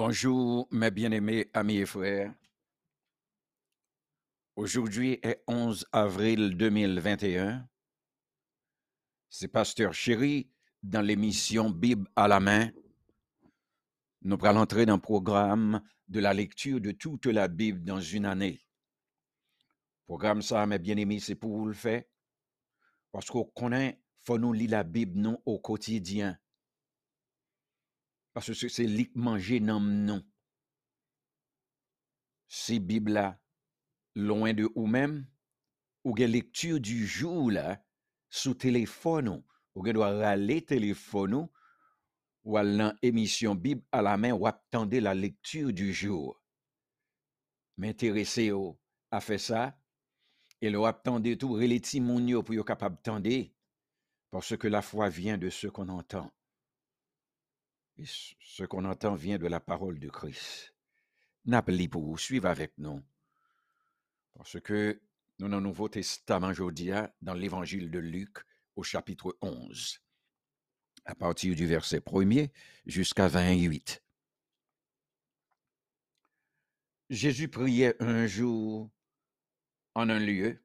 Bonjour, mes bien-aimés amis et frères. Aujourd'hui est 11 avril 2021. C'est Pasteur Chéri dans l'émission Bible à la main. Nous allons entrer dans le programme de la lecture de toute la Bible dans une année. Programme ça, mes bien-aimés, c'est pour vous le faire. Parce qu'on connaît, faut nous lire la Bible non au quotidien. Paske se lik manje nan mnon. Se bib la, loin de ou men, ou gen lektur du jou la, sou telefon ou, ou gen do a rale telefon ou, ou al nan emisyon bib a la men wap tende la lektur du jou. Men terese yo a fe sa, e lo wap tende tou releti moun yo pou yo kapab tende, parce que la foi vient de ce qu'on entend. Ce qu'on entend vient de la parole de Christ. N'appelez pour vous, suivez avec nous. Parce que nous, dans le Nouveau Testament aujourd'hui, dans l'évangile de Luc, au chapitre 11, à partir du verset 1er jusqu'à 28. Jésus priait un jour en un lieu.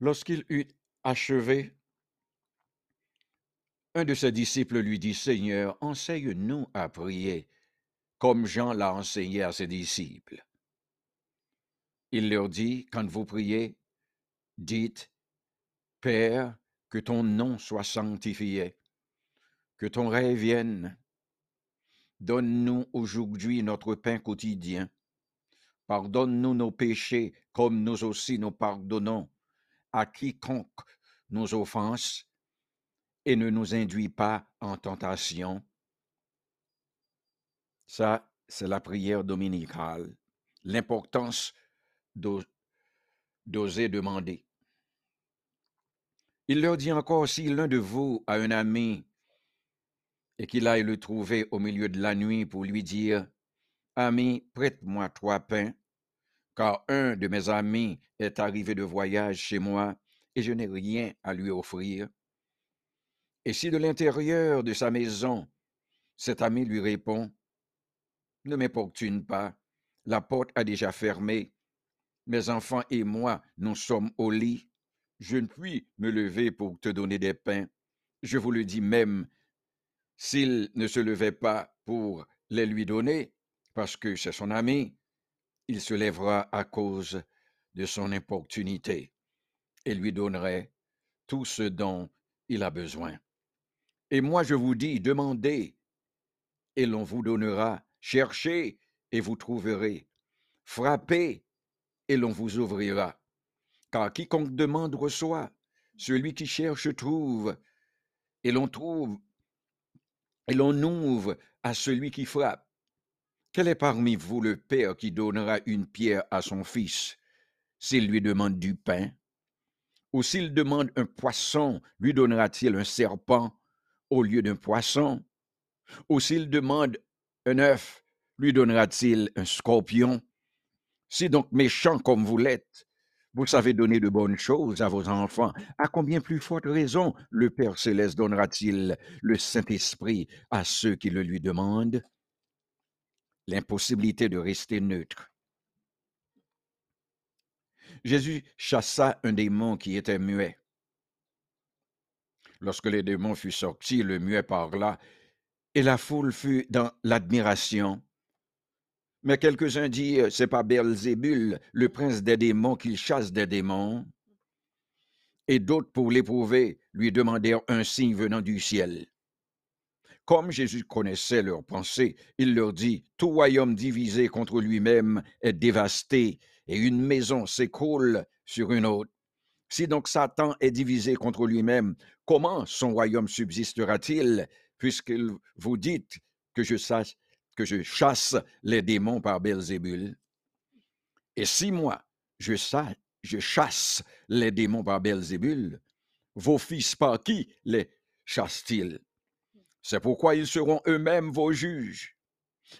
Lorsqu'il eut achevé, un de ses disciples lui dit, Seigneur, enseigne-nous à prier, comme Jean l'a enseigné à ses disciples. Il leur dit, quand vous priez, dites, Père, que ton nom soit sanctifié, que ton règne vienne. Donne-nous aujourd'hui notre pain quotidien. Pardonne-nous nos péchés, comme nous aussi nous pardonnons à quiconque nos offense, et ne nous induis pas en tentation. Ça, c'est la prière dominicale. L'importance d'oser demander. Il leur dit encore, si l'un de vous a un ami et qu'il aille le trouver au milieu de la nuit pour lui dire, Ami, prête-moi trois pains, car un de mes amis est arrivé de voyage chez moi et je n'ai rien à lui offrir. Et si de l'intérieur de sa maison, cet ami lui répond, Ne m'importune pas, la porte a déjà fermé, mes enfants et moi, nous sommes au lit, je ne puis me lever pour te donner des pains. Je vous le dis même, s'il ne se levait pas pour les lui donner, parce que c'est son ami, il se lèvera à cause de son importunité et lui donnerait tout ce dont il a besoin. Et moi je vous dis, demandez, et l'on vous donnera, cherchez, et vous trouverez, frappez, et l'on vous ouvrira. Car quiconque demande reçoit, celui qui cherche trouve, et l'on trouve, et l'on ouvre à celui qui frappe. Quel est parmi vous le Père qui donnera une pierre à son fils s'il lui demande du pain? Ou s'il demande un poisson, lui donnera-t-il un serpent? Au lieu d'un poisson? Ou s'il demande un œuf, lui donnera-t-il un scorpion? Si donc méchant comme vous l'êtes, vous savez donner de bonnes choses à vos enfants, à combien plus forte raison le Père céleste donnera-t-il le Saint-Esprit à ceux qui le lui demandent? L'impossibilité de rester neutre. Jésus chassa un démon qui était muet. Lorsque les démons furent sortis, le muet parla, et la foule fut dans l'admiration. Mais quelques-uns dirent, c'est pas Belzébul, le prince des démons, qu'il chasse des démons. Et d'autres, pour l'éprouver, lui demandèrent un signe venant du ciel. Comme Jésus connaissait leurs pensées, il leur dit, Tout royaume divisé contre lui-même est dévasté, et une maison s'écroule sur une autre. Si donc Satan est divisé contre lui-même, comment son royaume subsistera-t-il, puisque vous dites que je, chasse les démons par Belzébul? Et si moi, je, chasse les démons par Belzébul, vos fils par qui les chassent-ils? C'est pourquoi ils seront eux-mêmes vos juges.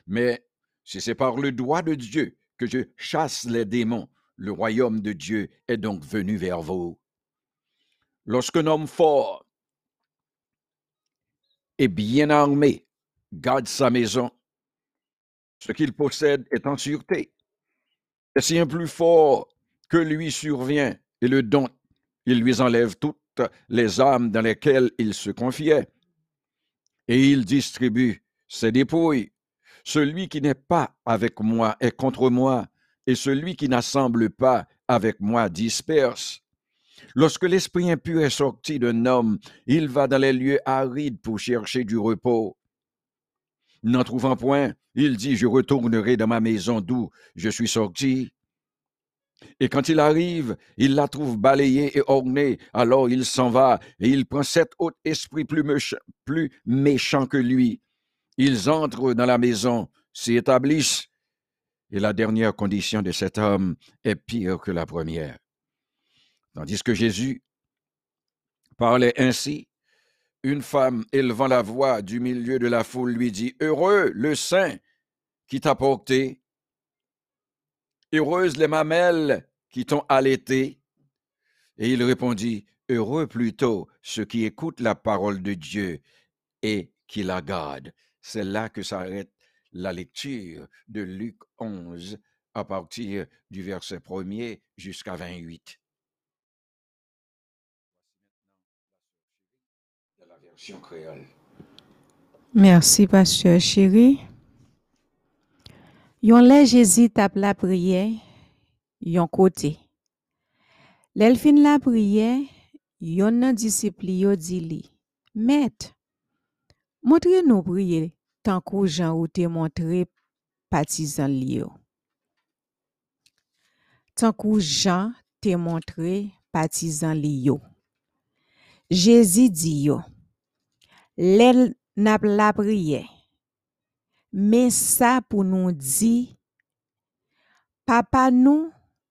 Mais si c'est par le droit de Dieu que je chasse les démons, le royaume de Dieu est donc venu vers vous. Lorsqu'un homme fort et bien armé garde sa maison, Ce qu'il possède est en sûreté. Et si un plus fort que lui survient et le don, il lui enlève toutes les âmes dans lesquelles il se confiait. Et il distribue ses dépouilles. Celui qui n'est pas avec moi est contre moi, et celui qui n'assemble pas avec moi disperse. Lorsque l'esprit impur est sorti d'un homme, il va dans les lieux arides pour chercher du repos. N'en trouvant point, il dit, je retournerai dans ma maison d'où je suis sorti. Et quand il arrive, il la trouve balayée et ornée. Alors il s'en va et il prend sept autres esprits plus, plus méchants que lui. Ils entrent dans la maison, s'y établissent. Et la dernière condition de cet homme est pire que la première. Tandis que Jésus parlait ainsi, une femme élevant la voix du milieu de la foule lui dit, Heureux le saint qui t'a porté, heureuses les mamelles qui t'ont allaité. Et il répondit, Heureux plutôt ceux qui écoutent la parole de Dieu et qui la gardent. C'est là que s'arrête la lecture de Luc 11 à partir du verset 1er jusqu'à 28. Merci, pasteur chéri. Yon lè Jésus tape la prière, yon côté. L'elfine la prière, yon nan discipli yo di li, Maître, montre nous prier tankou jan ou te montre patizan li yo. Tankou jan te montre patizan li yo. Jezi di yo, lèl nap la priye, men sa pou nou di, papa nou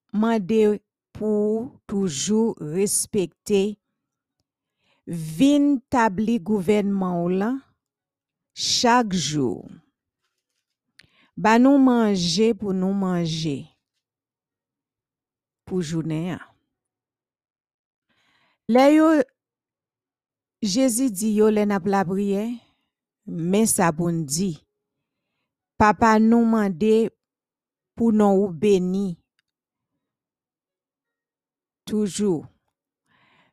mande pou toujou respekte vin tabli gouvenman ou lan chak jou. Ba nou manje pou nou manje pou jounen. Lè yo Jésus dit yo le nap la ça pour dit, papa nous mande pour nous ou béni. Toujours.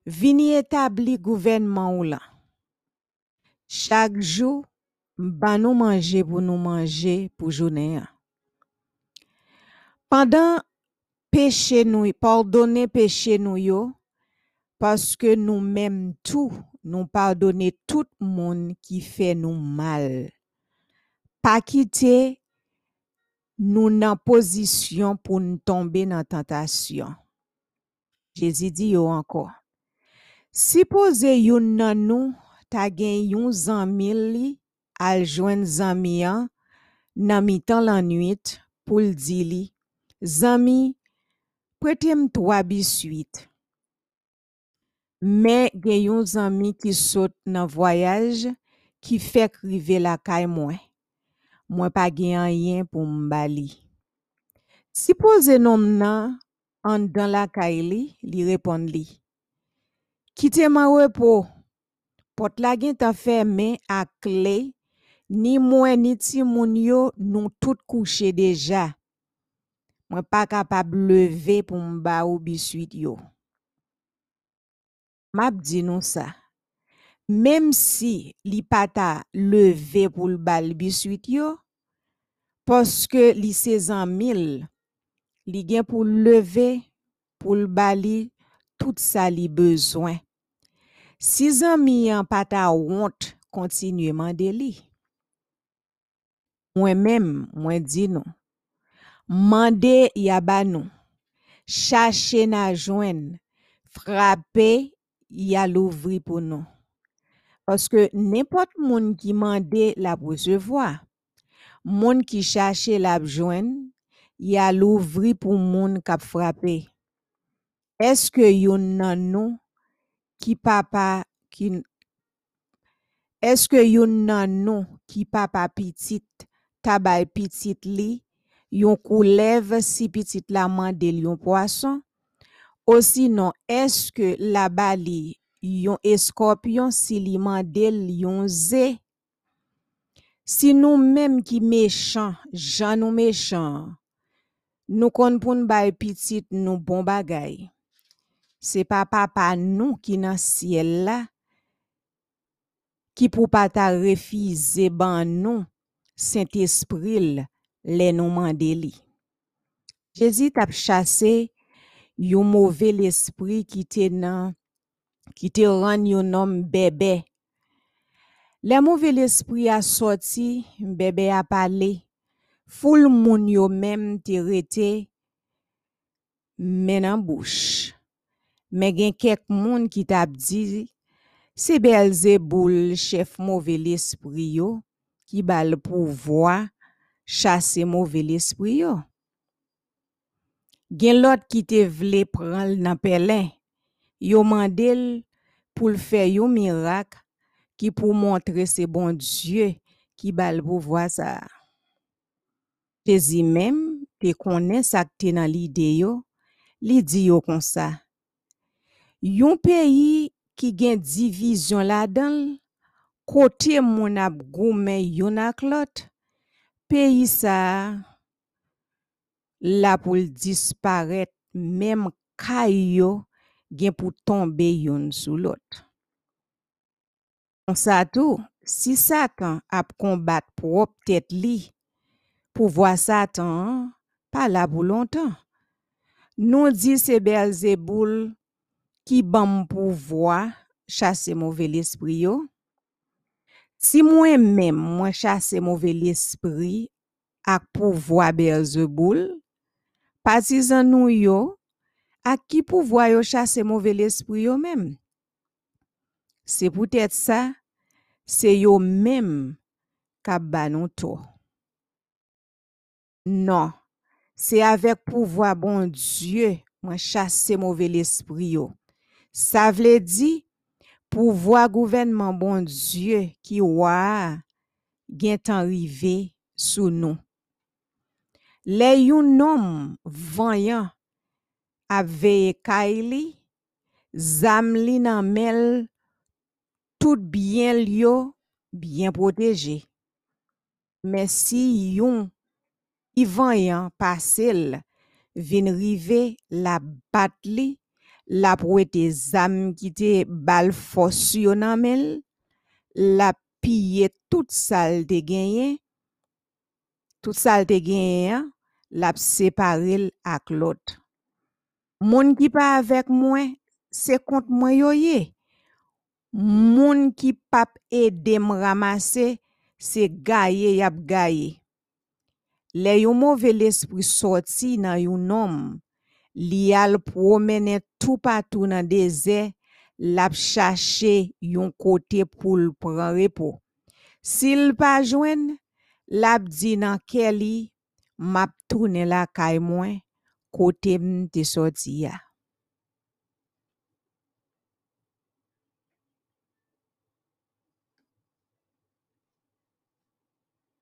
Vini établi gouvernement ou là. Chaque jour, ba nous manger pour nous manger pour journée. Pendant péché nous, pardonner péché nous yo, parce que nous-mêmes tout nous pardonner tout monde qui fait nous mal. Pas quitter nous dans position pour nous tomber dans tentation. Jésus dit yo encore. Supposez yon nan nous ta gen yon li al jwen zami an nan mi tan lan nwit pou l di li, zami pretem 3 bisuit. Me gen yon zami ki sot nan voyaj ki fek rive la kay mwen. Mwen pa gen an yen pou mbali. Si pose nom nan an dan la kay li, li repon li. Kite man wepo, pot la gen ta fe men a kley Ni mwen ni ti moun yo nou tout kouche deja. Mwen pa kapab leve pou mba ou biswit yo. Map di nou sa. Mem si li pata leve pou l'bal biswit yo, poske li sezan mil, li gen pou leve pou l'bali tout sa li bezwen. Sezan mi an pata wont kontinueman de li. Mwen mem, mwen di nou. Mande yaba nou. Chache na jwen. Frape ya l'ouvri pour nous. Parce que n'importe monde qui mande la recevoir, monde qui cherche la joindre, ya l'ouvri pour monde qui frappé. Est-ce que yon nan nou qui papa qui est-ce que yon nan nou qui papa petit tabay pitit li, yon koulev si pitit la mandel yon poason, osi non eske la bali yon eskopyon si li mandel yon ze. Si nou menm ki mechan, jan nou mechan, nou konpoun bay pitit nou bon bagay. Se pa papa nou ki nan siel la, ki pou pata refize ban nou, Saint-Espril lè nou mande li. Jezi tap chase yon mouvel espri ki te nan, ki te ran yon nom bebe. Le mouvel espri a soti, bebe a pale, foul moun yo mem te rete men an bouch. Men gen kek moun ki tap di, se belze boul chef mouvel espri yo, ki bal pou vwa chase mouvel espri yo. Gen lot ki te vle pral nan pelen, yo mandel pou l fè yo mirak ki pou montre se bon Diyo ki bal pou vwa sa. Te zi mem, te konen sakte nan li de yo, li di yo kon sa. Yon peyi ki gen divizyon la dan, kote moun ap goumen yon ak lot, peyi sa la pou l disparet mem kay yo gen pou tombe yon sou lot. On sa tou, si satan ap kombat prop tet li, pou vwa satan, pa la pou lontan. Nou di se bel zeboul ki bam pou vwa chase mouvel espri yo, Si mwen mèm mwen chase mouvel espri ak pouvoi Beelzeboul, patizan nou yo ak ki pouvoi yo chase mouvel espri yo mèm. Se pou tèt sa, se yo mèm kap banon to. Non, se avek pouvoi bon Diyo mwen chase mouvel espri yo. Sa vle di, pouvoir gouvernement bon Dieu qui wa gen tan rive sous nous. Le yon homme voyant ap veye kay mel, tout bien li yo bien protégé. Mais si yon y voyant pasel vin rive la bat la pou ete zam ki te bal fosyo nan mel, la piye tout sal te genye, tout sal te genye, la separel ak lot. Moun ki pa avek mwen, se kont mwen yoye. Moun ki pap edem ramase, se gaye yap gaye. Le yon mouvel espri soti nan yon nom, li al promene tou patou nan dezè, lap chache yon kote pou l pran repo. Sil pa jwen, lap di nan ke li, map toune la kay mwen, kote mte soti ya.